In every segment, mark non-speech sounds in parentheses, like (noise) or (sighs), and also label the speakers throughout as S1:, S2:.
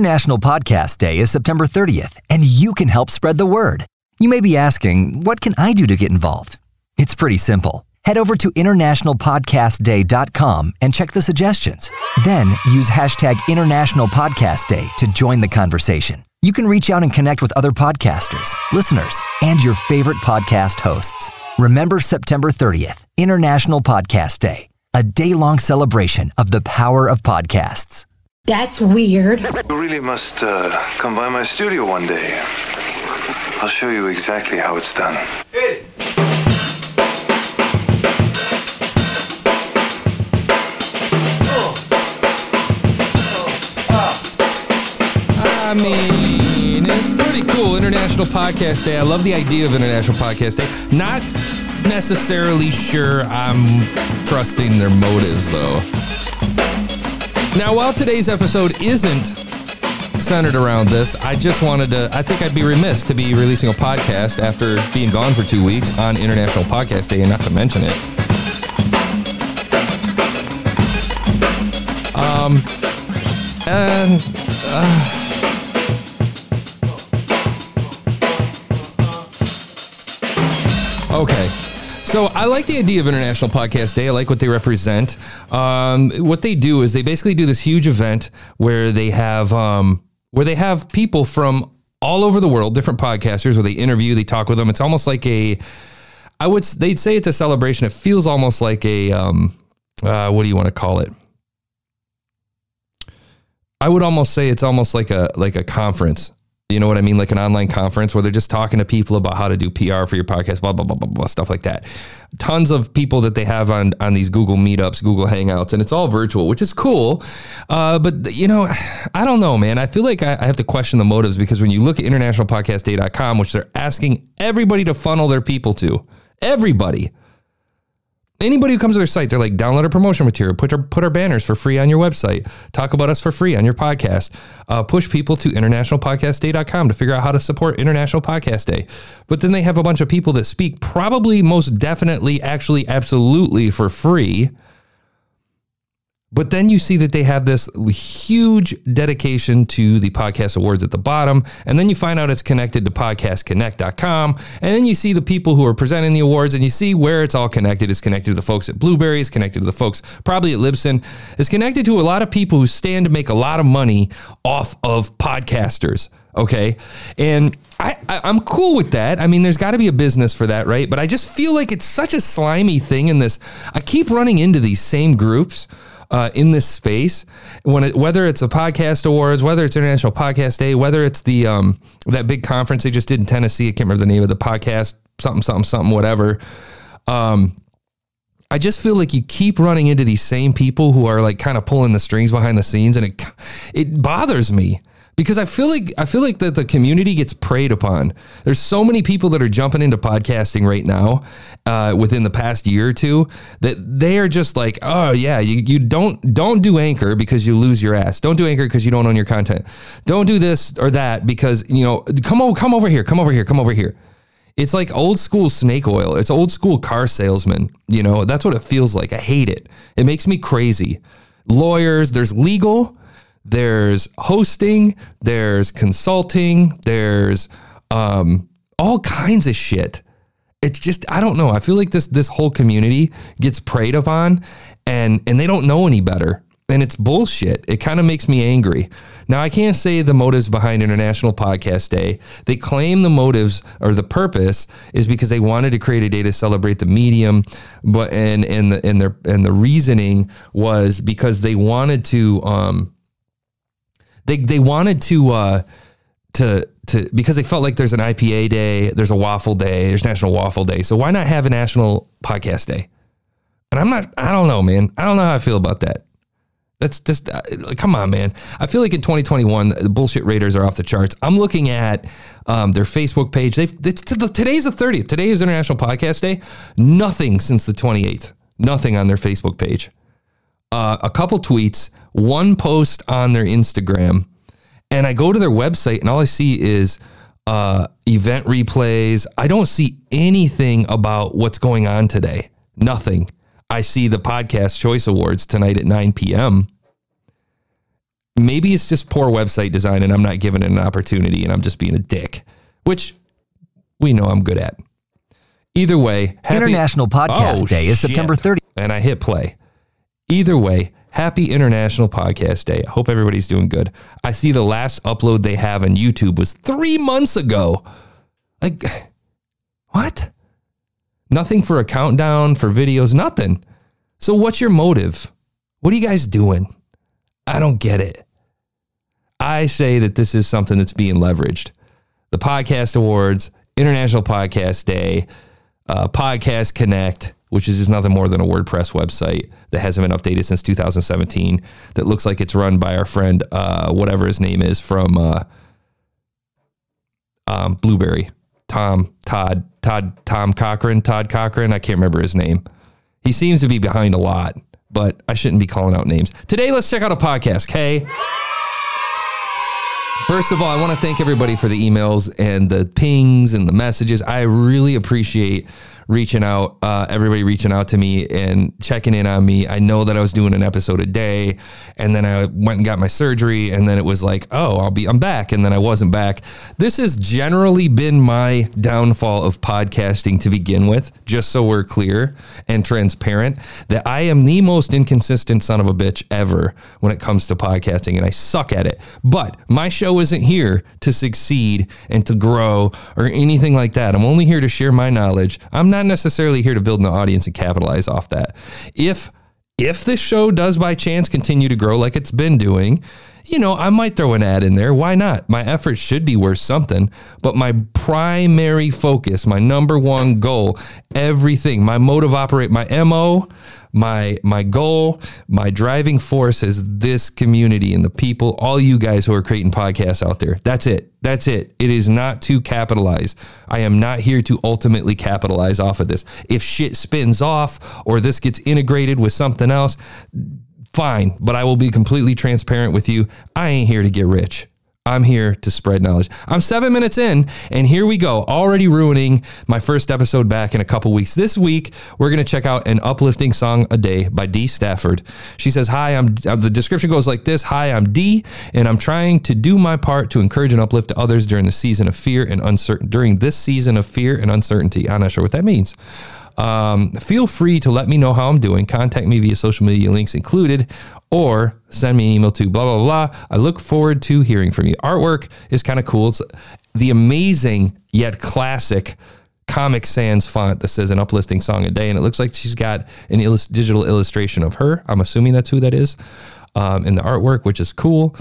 S1: International Podcast Day is September 30th, and you can help spread the word. You may be asking, what can I do to get involved? It's pretty simple. Head over to internationalpodcastday.com and check the suggestions. Then use hashtag International Podcast Day to join the conversation. You can reach out and connect with other podcasters, listeners, and your favorite podcast hosts. Remember September 30th, International Podcast Day, a day long celebration of the power of podcasts.
S2: That's weird.
S3: You really must uh, come by my studio one day. I'll show you exactly how it's done.
S4: I mean, it's pretty cool. International Podcast Day. I love the idea of International Podcast Day. Not necessarily sure I'm trusting their motives, though. Now, while today's episode isn't centered around this, I just wanted to, I think I'd be remiss to be releasing a podcast after being gone for two weeks on International Podcast Day and not to mention it. Um, and, uh, Okay. So I like the idea of International Podcast Day. I like what they represent. Um, what they do is they basically do this huge event where they have um, where they have people from all over the world, different podcasters, where they interview, they talk with them. It's almost like a, I would they'd say it's a celebration. It feels almost like a, um, uh, what do you want to call it? I would almost say it's almost like a like a conference. You know what I mean? Like an online conference where they're just talking to people about how to do PR for your podcast, blah, blah, blah, blah, blah, stuff like that. Tons of people that they have on, on these Google Meetups, Google Hangouts, and it's all virtual, which is cool. Uh, but, you know, I don't know, man. I feel like I, I have to question the motives because when you look at internationalpodcastday.com, which they're asking everybody to funnel their people to, everybody, Anybody who comes to their site, they're like, download our promotion material, put our put our banners for free on your website, talk about us for free on your podcast, uh, push people to internationalpodcastday.com to figure out how to support International Podcast Day. But then they have a bunch of people that speak probably most definitely, actually, absolutely for free. But then you see that they have this huge dedication to the podcast awards at the bottom. And then you find out it's connected to podcastconnect.com. And then you see the people who are presenting the awards and you see where it's all connected. It's connected to the folks at Blubrry, it's connected to the folks probably at Libsyn. It's connected to a lot of people who stand to make a lot of money off of podcasters. Okay. And I, I, am cool with that. I mean, there's got to be a business for that, right? But I just feel like it's such a slimy thing in this. I keep running into these same groups uh, in this space. When it, whether it's a podcast awards, whether it's International Podcast Day, whether it's the um, that big conference they just did in Tennessee, I can't remember the name of the podcast, something, something, something, whatever. Um, I just feel like you keep running into these same people who are like kind of pulling the strings behind the scenes, and it it bothers me because I feel like I feel like that the community gets preyed upon. There's so many people that are jumping into podcasting right now uh, within the past year or two that they are just like, oh yeah, you, you don't don't do anchor because you lose your ass. Don't do anchor because you don't own your content. Don't do this or that because you know come over come over here, come over here, come over here. It's like old school snake oil. It's old school car salesman. You know that's what it feels like. I hate it. It makes me crazy. Lawyers, there's legal there's hosting, there's consulting, there's um, all kinds of shit. It's just I don't know. I feel like this this whole community gets preyed upon, and and they don't know any better, and it's bullshit. It kind of makes me angry. Now I can't say the motives behind International Podcast Day. They claim the motives or the purpose is because they wanted to create a day to celebrate the medium, but and and the and their and the reasoning was because they wanted to um they they wanted to uh, to to because they felt like there's an IPA day, there's a waffle day, there's National Waffle Day. So why not have a National Podcast Day? And I'm not. I don't know, man. I don't know how I feel about that. That's just uh, come on, man. I feel like in 2021, the bullshit Raiders are off the charts. I'm looking at um, their Facebook page. They've today's the 30th. Today is International Podcast Day. Nothing since the 28th. Nothing on their Facebook page. Uh, a couple tweets one post on their Instagram, and I go to their website, and all I see is uh, event replays. I don't see anything about what's going on today. Nothing. I see the podcast choice awards tonight at 9 p.m. maybe it's just poor website design and I'm not giving it an opportunity and I'm just being a dick, which we know I'm good at. Either way, happy-
S1: International Podcast
S4: Oh,
S1: Day is
S4: shit.
S1: September 30th.
S4: And I hit play. Either way, happy International Podcast Day. I hope everybody's doing good. I see the last upload they have on YouTube was three months ago. Like, (sighs) what? Nothing for a countdown, for videos, nothing. So, what's your motive? What are you guys doing? I don't get it. I say that this is something that's being leveraged. The Podcast Awards, International Podcast Day, uh, Podcast Connect, which is just nothing more than a WordPress website that hasn't been updated since 2017. That looks like it's run by our friend, uh, whatever his name is from uh, um, Blubrry, Tom, Todd, Todd, Tom Cochrane, Todd Cochrane. I can't remember his name. He seems to be behind a lot, but I shouldn't be calling out names. Today, let's check out a podcast, okay? First of all, I want to thank everybody for the emails and the pings and the messages. I really appreciate reaching out, uh, everybody reaching out to me and checking in on me. I know that I was doing an episode a day, and then I went and got my surgery, and then it was like, oh, I'll be, I'm back, and then I wasn't back. This has generally been my downfall of podcasting to begin with. Just so we're clear and transparent, that I am the most inconsistent son of a bitch ever when it comes to podcasting, and I suck at it. But my show isn't here to succeed and to grow or anything like that. I'm only here to share my knowledge. I'm not necessarily here to build an audience and capitalize off that. If if this show does by chance continue to grow like it's been doing, you know, I might throw an ad in there. Why not? My efforts should be worth something. But my primary focus, my number one goal, everything, my mode of operate, my MO, my my goal, my driving force is this community and the people, all you guys who are creating podcasts out there. That's it. That's it. It is not to capitalize. I am not here to ultimately capitalize off of this. If shit spins off or this gets integrated with something else, fine, but I will be completely transparent with you. I ain't here to get rich. I'm here to spread knowledge. I'm seven minutes in, and here we go. Already ruining my first episode back in a couple weeks. This week, we're going to check out an uplifting song a day by Dee Stafford. She says, Hi, I'm uh, the description goes like this Hi, I'm Dee, and I'm trying to do my part to encourage and uplift others during the season of fear and uncertain during this season of fear and uncertainty. I'm not sure what that means. Um, feel free to let me know how I'm doing. Contact me via social media links included, or send me an email to blah, blah, blah. I look forward to hearing from you. Artwork is kind of cool. It's the amazing yet classic Comic Sans font that says an uplifting song a day. And it looks like she's got an illus- digital illustration of her. I'm assuming that's who that is um, in the artwork, which is cool.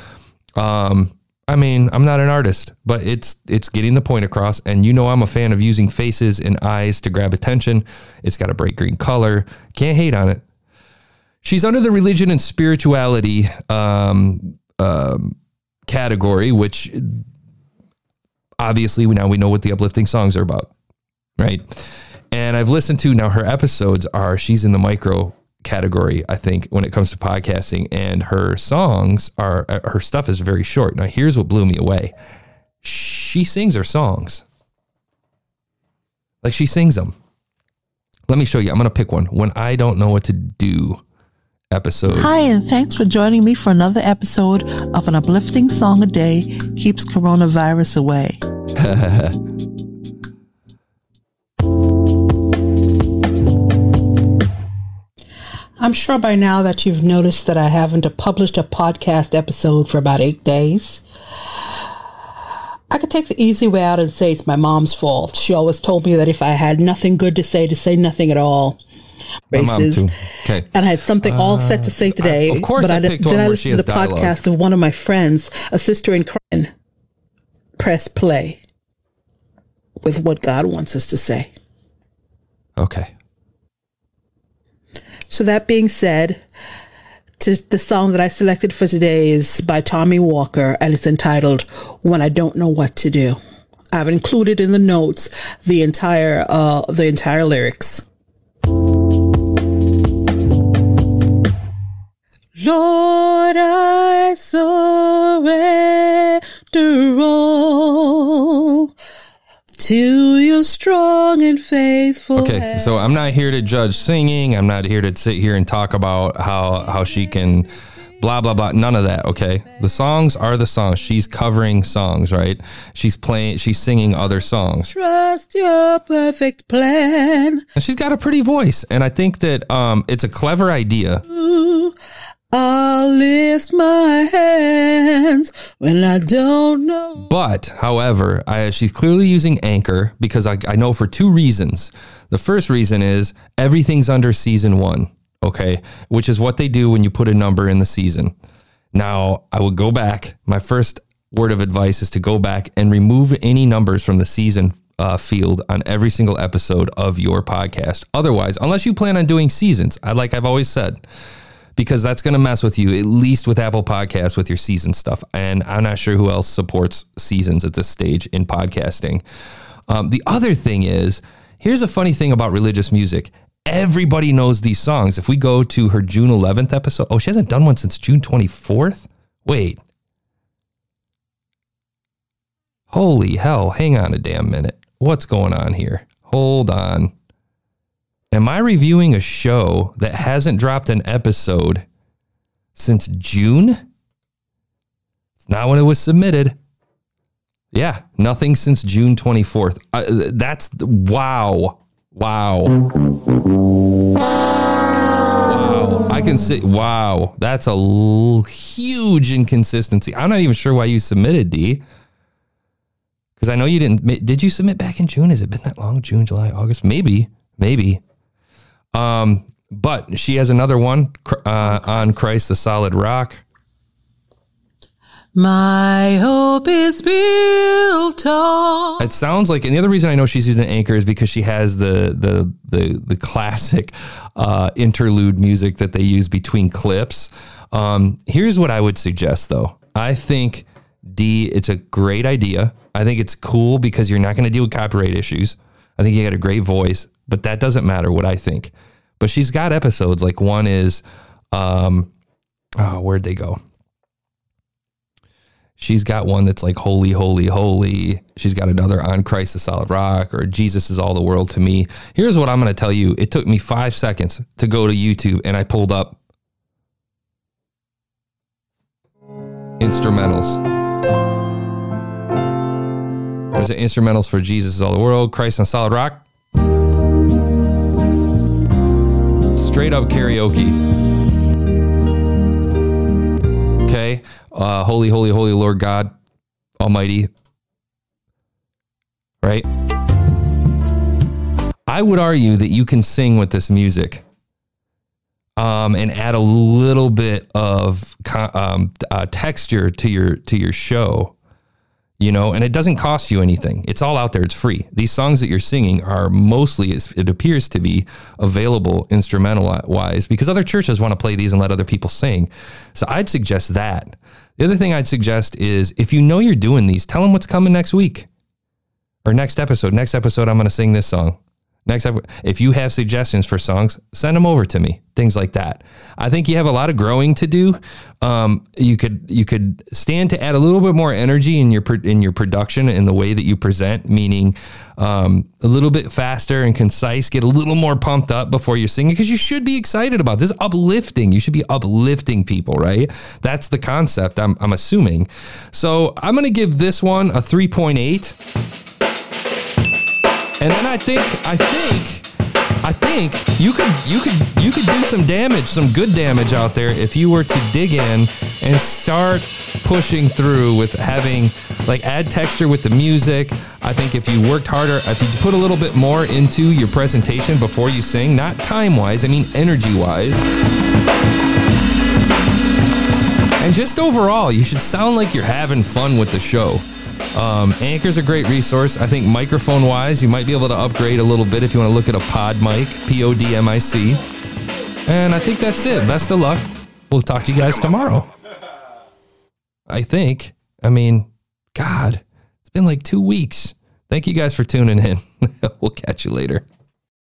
S4: Um, I mean, I'm not an artist, but it's it's getting the point across. And you know, I'm a fan of using faces and eyes to grab attention. It's got a bright green color. Can't hate on it. She's under the religion and spirituality um, um, category, which obviously now we know what the uplifting songs are about, right? And I've listened to now her episodes are she's in the micro category, I think, when it comes to podcasting, and her songs are uh, her stuff is very short. Now, here's what blew me away: she sings her songs, like she sings them. Let me show you. I'm gonna pick one when I don't know what to do. Episode.
S2: Hi, and thanks for joining me for another episode of An Uplifting Song a Day Keeps Coronavirus Away. (laughs)
S5: I'm sure by now that you've noticed that I haven't published a podcast episode for about eight days. I could take the easy way out and say it's my mom's fault. She always told me that if I had nothing good to say, to say nothing at all.
S4: My mom
S5: Races.
S4: too. Okay.
S5: And I had something all set to say today.
S4: Uh, of course
S5: but
S4: I
S5: di-
S4: picked
S5: then I
S4: where she
S5: listened to the
S4: dialogue.
S5: podcast of one of my friends, a sister in Christ. Press play with what God wants us to say.
S4: Okay.
S5: So that being said, to the song that I selected for today is by Tommy Walker and it's entitled When I Don't Know What to Do. I've included in the notes the entire uh the entire lyrics. Lord, I surrender all to your strong and faithful
S4: Okay, so I'm not here to judge singing. I'm not here to sit here and talk about how how she can blah blah blah. None of that okay? The songs are the songs. She's covering songs right? She's playing she's singing other songs.
S5: Trust your perfect plan.
S4: and she's got a pretty voice and i think that um it's a clever idea
S5: I'll lift my hands when I don't know.
S4: But, however, I, she's clearly using Anchor because I, I know for two reasons. The first reason is everything's under season one, okay, which is what they do when you put a number in the season. Now, I would go back. My first word of advice is to go back and remove any numbers from the season uh, field on every single episode of your podcast. Otherwise, unless you plan on doing seasons, I like I've always said, because that's going to mess with you, at least with Apple Podcasts with your season stuff. And I'm not sure who else supports seasons at this stage in podcasting. Um, the other thing is, here's a funny thing about religious music. Everybody knows these songs. If we go to her June 11th episode, oh, she hasn't done one since June 24th. Wait. Holy hell, hang on a damn minute. What's going on here? Hold on. Am I reviewing a show that hasn't dropped an episode since June? It's not when it was submitted. Yeah, nothing since June 24th. Uh, that's wow. Wow. Wow. I can see. wow, that's a l- huge inconsistency. I'm not even sure why you submitted, Dee. Because I know you didn't. Did you submit back in June? Has it been that long? June, July, August? Maybe. Maybe. Um, but she has another one uh, on Christ the Solid Rock.
S5: My hope is built on.
S4: It sounds like, and the other reason I know she's using Anchor is because she has the the the the classic uh, interlude music that they use between clips. Um, here's what I would suggest, though. I think Dee, it's a great idea. I think it's cool because you're not going to deal with copyright issues. I think you got a great voice, but that doesn't matter what I think. But she's got episodes like one is, um, oh, where'd they go? She's got one that's like holy, holy, holy. She's got another on Christ the solid rock or Jesus is all the world to me. Here's what I'm going to tell you. It took me five seconds to go to YouTube and I pulled up instrumentals. There's the instrumentals for Jesus is all the world, Christ on solid rock. Straight up karaoke. Okay. Uh, holy, holy, holy Lord God Almighty. Right? I would argue that you can sing with this music um, and add a little bit of um, uh, texture to your to your show you know and it doesn't cost you anything. It's all out there. It's free. These songs that you're singing are mostly it appears to be available instrumental wise because other churches want to play these and let other people sing. So i'd suggest that. The other thing i'd suggest is if you know you're doing these tell them what's coming next week or next episode. Next episode i'm going to sing this song Next, ep- if you have suggestions for songs, send them over to me. Things like that. I think you have a lot of growing to do. Um, you could you could stand to add a little bit more energy in your in your production in the way that you present, meaning um, a little bit faster and concise. Get a little more pumped up before you're singing because you should be excited about this. Uplifting. You should be uplifting people, right? That's the concept. I'm I'm assuming. So I'm gonna give this one a three point eight. And then I think I think I think you could you could you could do some damage, some good damage out there if you were to dig in and start pushing through with having like add texture with the music. I think if you worked harder, if you put a little bit more into your presentation before you sing, not time wise, I mean energy wise. And just overall, you should sound like you're having fun with the show. Um, Anchor's a great resource. I think microphone wise, you might be able to upgrade a little bit if you want to look at a pod mic, P O D M I C. And I think that's it. Best of luck. We'll talk to you guys tomorrow. I think. I mean, God, it's been like two weeks. Thank you guys for tuning in. (laughs) we'll catch you later.